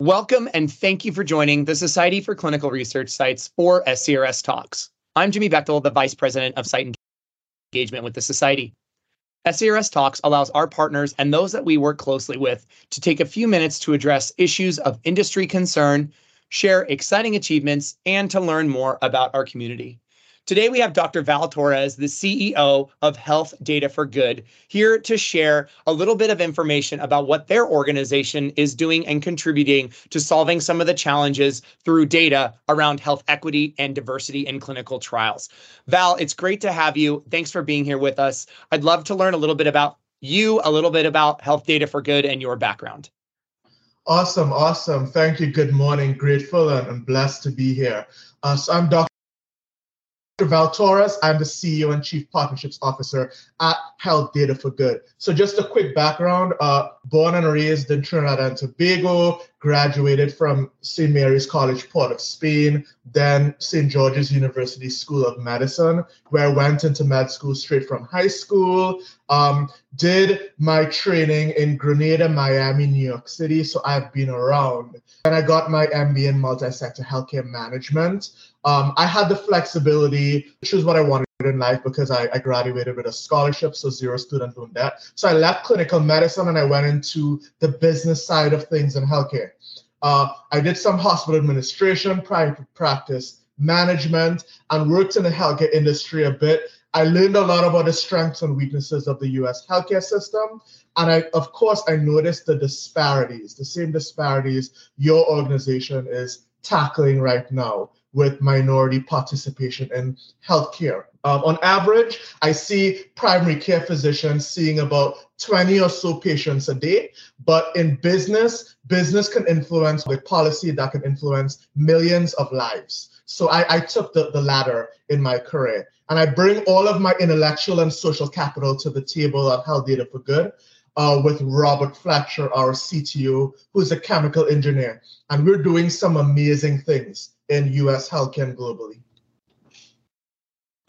Welcome and thank you for joining the Society for Clinical Research Sites or SCRS Talks. I'm Jimmy Bechtel, the Vice President of Site Engagement with the Society. SCRS Talks allows our partners and those that we work closely with to take a few minutes to address issues of industry concern, share exciting achievements, and to learn more about our community. Today, we have Dr. Val Torres, the CEO of Health Data for Good, here to share a little bit of information about what their organization is doing and contributing to solving some of the challenges through data around health equity and diversity in clinical trials. Val, it's great to have you. Thanks for being here with us. I'd love to learn a little bit about you, a little bit about Health Data for Good, and your background. Awesome, awesome. Thank you. Good morning. Grateful and, blessed to be here. Uh, so I'm Dr. Val Torres. I'm the CEO and Chief Partnerships Officer at Health Data for Good. So just a quick background, uh, born and raised in Trinidad and Tobago, graduated from St. Mary's College, Port of Spain, then St. George's University School of Medicine, where I went into med school straight from high school. Um, did my training in Grenada, Miami, New York City. So I've been around. And I got my MBA in multi-sector healthcare management. Um, I had the flexibility which is what I wanted in life because I, I, graduated with a scholarship, so zero student loan debt. So I left clinical medicine and I went into the business side of things in healthcare. Uh, I did some hospital administration, private practice management, and worked in the healthcare industry a bit. I learned a lot about the strengths and weaknesses of the US healthcare system. And I, of course, I noticed the disparities, the same disparities your organization is tackling right now with minority participation in healthcare. Um, on average, I see primary care physicians seeing about 20 or so patients a day. But in business, business can influence with policy that can influence millions of lives. So I, I took the, the in my career. And I bring all of my intellectual and social capital to the table at Health Data for Good. Uh, with Robert Fletcher, our CTO, who's a chemical engineer. And we're doing some amazing things in US healthcare globally.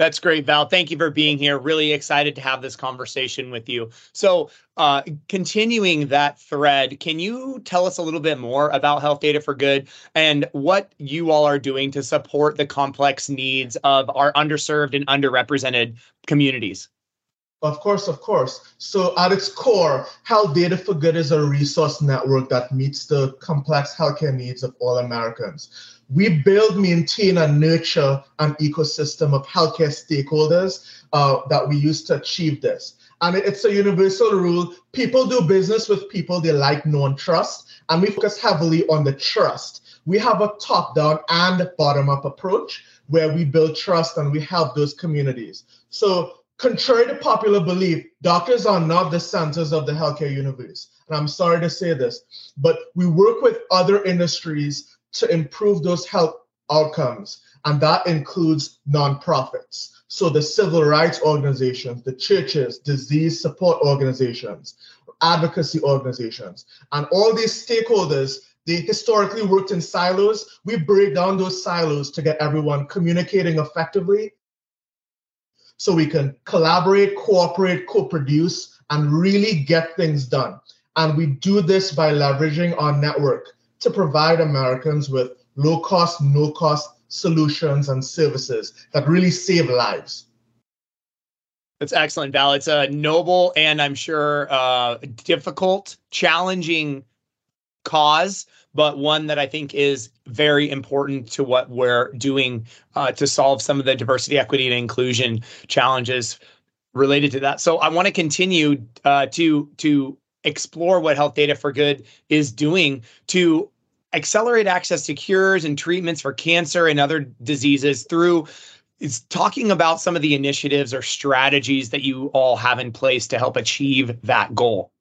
That's great, Val. Thank you for being here. Really excited to have this conversation with you. So, uh, continuing that thread, can you tell us a little bit more about Health Data for Good and what you all are doing to support the complex needs of our underserved and underrepresented communities? Of course, of course. So, at its core, Health Data for Good is a resource network that meets the complex healthcare needs of all Americans we build, maintain, and nurture an ecosystem of healthcare stakeholders uh, that we use to achieve this. And it's a universal rule. People do business with people they like, know, and trust. And we focus heavily on the trust. We have a top down and bottom up approach where we build trust and we help those communities. So, contrary to popular belief, doctors are not the centers of the healthcare universe. And I'm sorry to say this, but we work with other industries to improve those health outcomes, and that includes nonprofits. So the civil rights organizations, the churches, disease support organizations, advocacy organizations, and all these stakeholders, they historically worked in silos. We break down those silos to get everyone communicating effectively so we can collaborate, cooperate, co produce, and really get things done. And we do this by leveraging our network to provide Americans with low cost, no cost solutions and services that really save lives. That's excellent, Val. It's a noble and I'm sure uh, difficult, challenging cause, but one that I think is very important to what we're doing uh, to solve some of the diversity, equity, and inclusion challenges related to that. So I want to continue uh, to to explore what Health Data for Good is doing to accelerate access to cures and treatments for cancer and other diseases through is talking about some of the initiatives or strategies that you all have in place to help achieve that goal.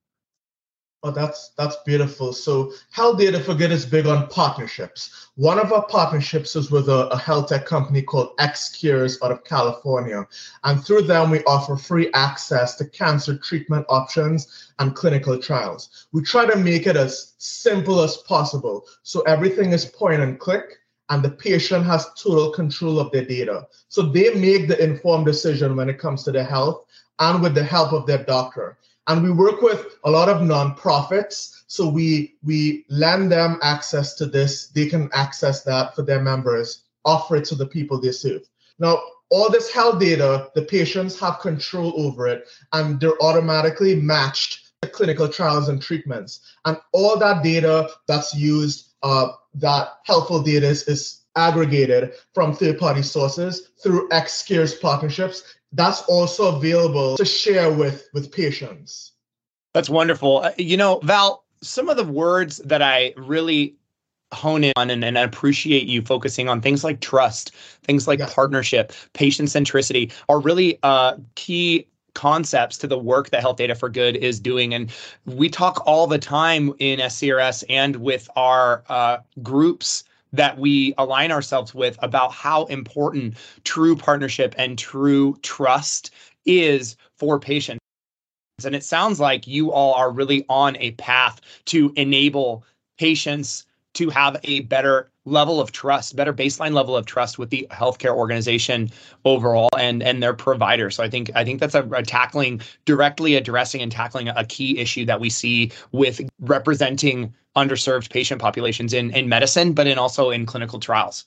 Oh, that's that's beautiful. So Health Data for Good is big on partnerships. One of our partnerships is with a, a health tech company called xCures out of California. And through them, we offer free access to cancer treatment options and clinical trials. We try to make it as simple as possible. So everything is point and click and the patient has total control of their data. So they make the informed decision when it comes to their health and with the help of their doctor. And we work with a lot of nonprofits. So we we lend them access to this. They can access that for their members, offer it to the people they serve. Now, all this health data, the patients have control over it, and they're automatically matched to clinical trials and treatments. And all that data that's used, uh, that helpful data is, is aggregated from third-party sources through xCures partnerships. That's also available to share with with patients. That's wonderful. Uh, you know, Val, some of the words that I really hone in on and, and appreciate you focusing on things like trust, things like yes. partnership, patient centricity are really uh, key concepts to the work that Health Data for Good is doing. And we talk all the time in SCRS and with our uh, groups that we align ourselves with about how important true partnership and true trust is for patients. And it sounds like you all are really on a path to enable patients to have a better level of trust, better baseline level of trust with the healthcare organization overall and and their provider. So I think I think that's a, a tackling directly addressing and tackling a key issue that we see with representing underserved patient populations in in medicine, but in also in clinical trials.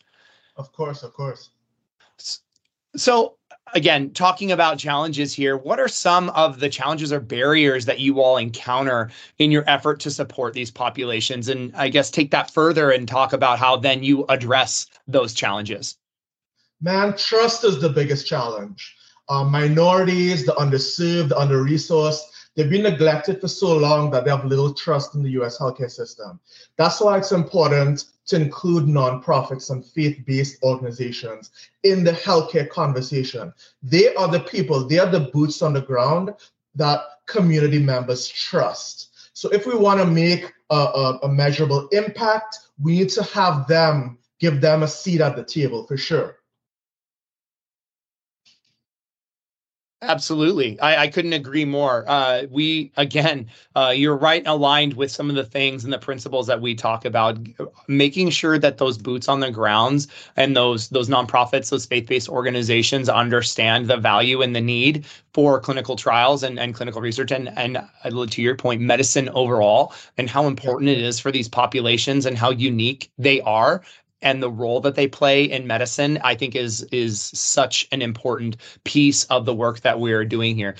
Of course, of course. So again, talking about challenges here, what are some of the challenges or barriers that you all encounter in your effort to support these populations? And I guess take that further and talk about how then you address those challenges. Man, trust is the biggest challenge. Uh, minorities, the underserved, the under resourced, they've been neglected for so long that they have little trust in the US healthcare system. That's why it's important to include nonprofits and faith based organizations in the healthcare conversation. They are the people, they are the boots on the ground that community members trust. So if we want to make a, a, a measurable impact, we need to have them give them a seat at the table for sure. Absolutely. I, I, couldn't agree more. Uh, we, again, uh, you're right aligned with some of the things and the principles that we talk about, making sure that those boots on the grounds and those those nonprofits, those faith-based organizations understand the value and the need for clinical trials and, and clinical research and, and uh, to your point, medicine overall and how important it is for these populations and how unique they are and the role that they play in medicine, I think is is such an important piece of the work that we're doing here.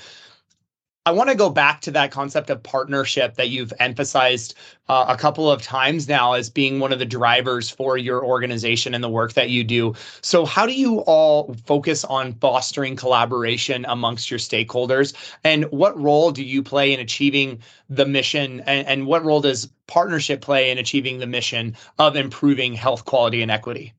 I want to go back to that concept of partnership that you've emphasized uh, a couple of times now as being one of the drivers for your organization and the work that you do. So, how do you all focus on fostering collaboration amongst your stakeholders? And what role do you play in achieving the mission? And, and what role does partnership play in achieving the mission of improving health quality and equity?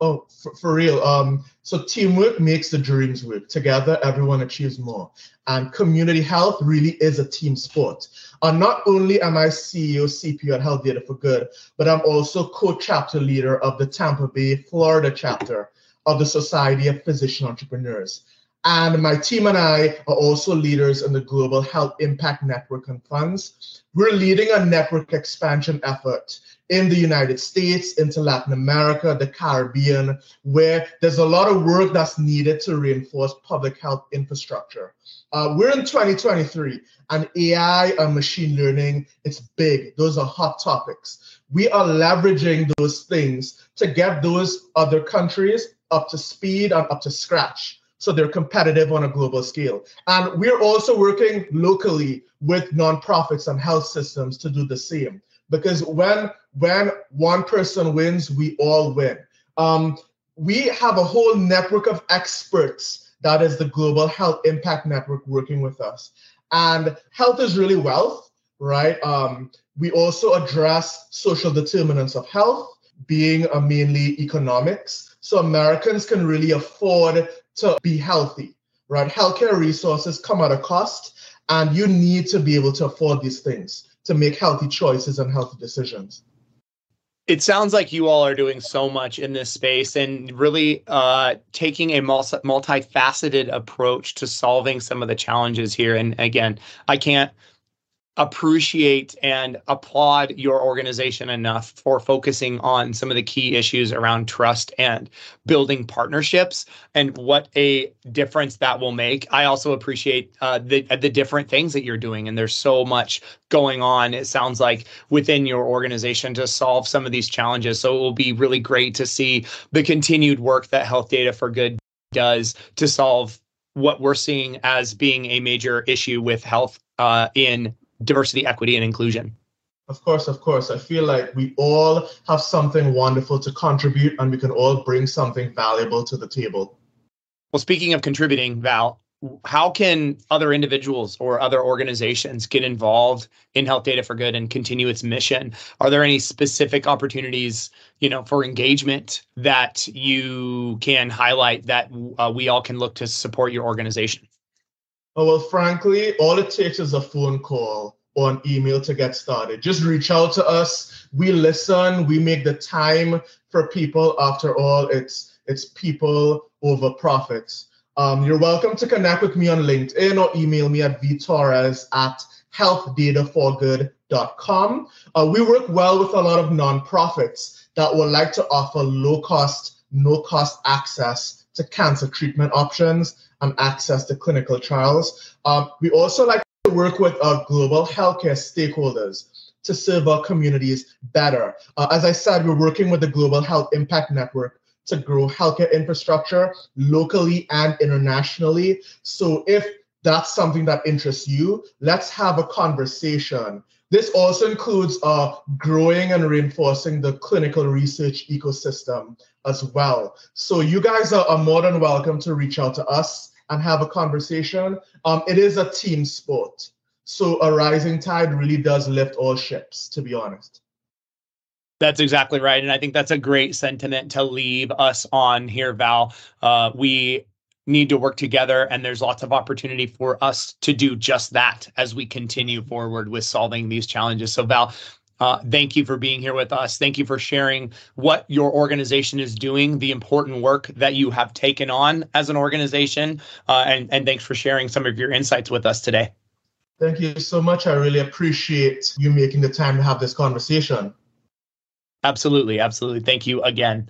Oh, for, for real. Um, so teamwork makes the dreams work. Together, everyone achieves more. And community health really is a team sport. And not only am I CEO, CPO at Health Data for Good, but I'm also co-chapter leader of the Tampa Bay, Florida chapter of the Society of Physician Entrepreneurs. And my team and I are also leaders in the Global Health Impact Network and Funds. We're leading a network expansion effort in the United States, into Latin America, the Caribbean, where there's a lot of work that's needed to reinforce public health infrastructure. Uh, we're in 2023, and AI and machine learning, it's big. Those are hot topics. We are leveraging those things to get those other countries up to speed and up to scratch so they're competitive on a global scale. And we're also working locally with nonprofits and health systems to do the same. Because when when one person wins, we all win. Um, we have a whole network of experts that is the Global Health Impact Network working with us. And health is really wealth, right? Um, we also address social determinants of health, being uh, mainly economics. So Americans can really afford to be healthy, right? Healthcare resources come at a cost, and you need to be able to afford these things to make healthy choices and healthy decisions. It sounds like you all are doing so much in this space and really uh, taking a multi- multifaceted approach to solving some of the challenges here. And again, I can't appreciate and applaud your organization enough for focusing on some of the key issues around trust and building partnerships and what a difference that will make. I also appreciate uh, the the different things that you're doing, and there's so much going on. It sounds like within your organization to solve some of these challenges. So it will be really great to see the continued work that Health Data for Good does to solve what we're seeing as being a major issue with health uh, in diversity, equity, and inclusion. Of course, of course. I feel like we all have something wonderful to contribute and we can all bring something valuable to the table. Well, speaking of contributing, Val, how can other individuals or other organizations get involved in health data for good and continue its mission are there any specific opportunities you know for engagement that you can highlight that uh, we all can look to support your organization well, frankly, all it takes is a phone call or an email to get started. Just reach out to us. We listen. We make the time for people. After all, it's it's people over profits. Um, you're welcome to connect with me on LinkedIn or email me at vtorres at healthdataforgood.com. Uh, we work well with a lot of nonprofits that would like to offer low cost, no cost access to cancer treatment options and access to clinical trials. Um, we also like to work with our global healthcare stakeholders to serve our communities better. Uh, as I said, we're working with the Global Health Impact Network to grow healthcare infrastructure locally and internationally. So if that's something that interests you, let's have a conversation. This also includes uh, growing and reinforcing the clinical research ecosystem as well. So you guys are, are more than welcome to reach out to us and have a conversation. Um, it is a team sport. So a rising tide really does lift all ships, to be honest. That's exactly right. And I think that's a great sentiment to leave us on here, Val. Uh, we need to work together, and there's lots of opportunity for us to do just that as we continue forward with solving these challenges. So, Val, uh, thank you for being here with us. Thank you for sharing what your organization is doing, the important work that you have taken on as an organization, uh, and, and thanks for sharing some of your insights with us today. Thank you so much. I really appreciate you making the time to have this conversation. Absolutely. Absolutely. Thank you again.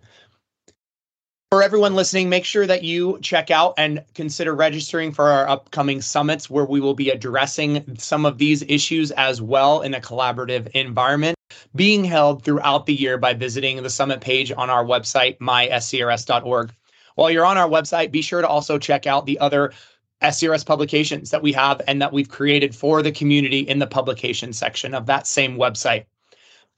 For everyone listening, make sure that you check out and consider registering for our upcoming summits where we will be addressing some of these issues as well in a collaborative environment being held throughout the year by visiting the summit page on our website, myscrs.org. While you're on our website, be sure to also check out the other SCRS publications that we have and that we've created for the community in the publication section of that same website.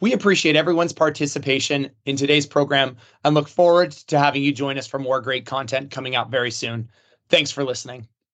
We appreciate everyone's participation in today's program and look forward to having you join us for more great content coming out very soon. Thanks for listening.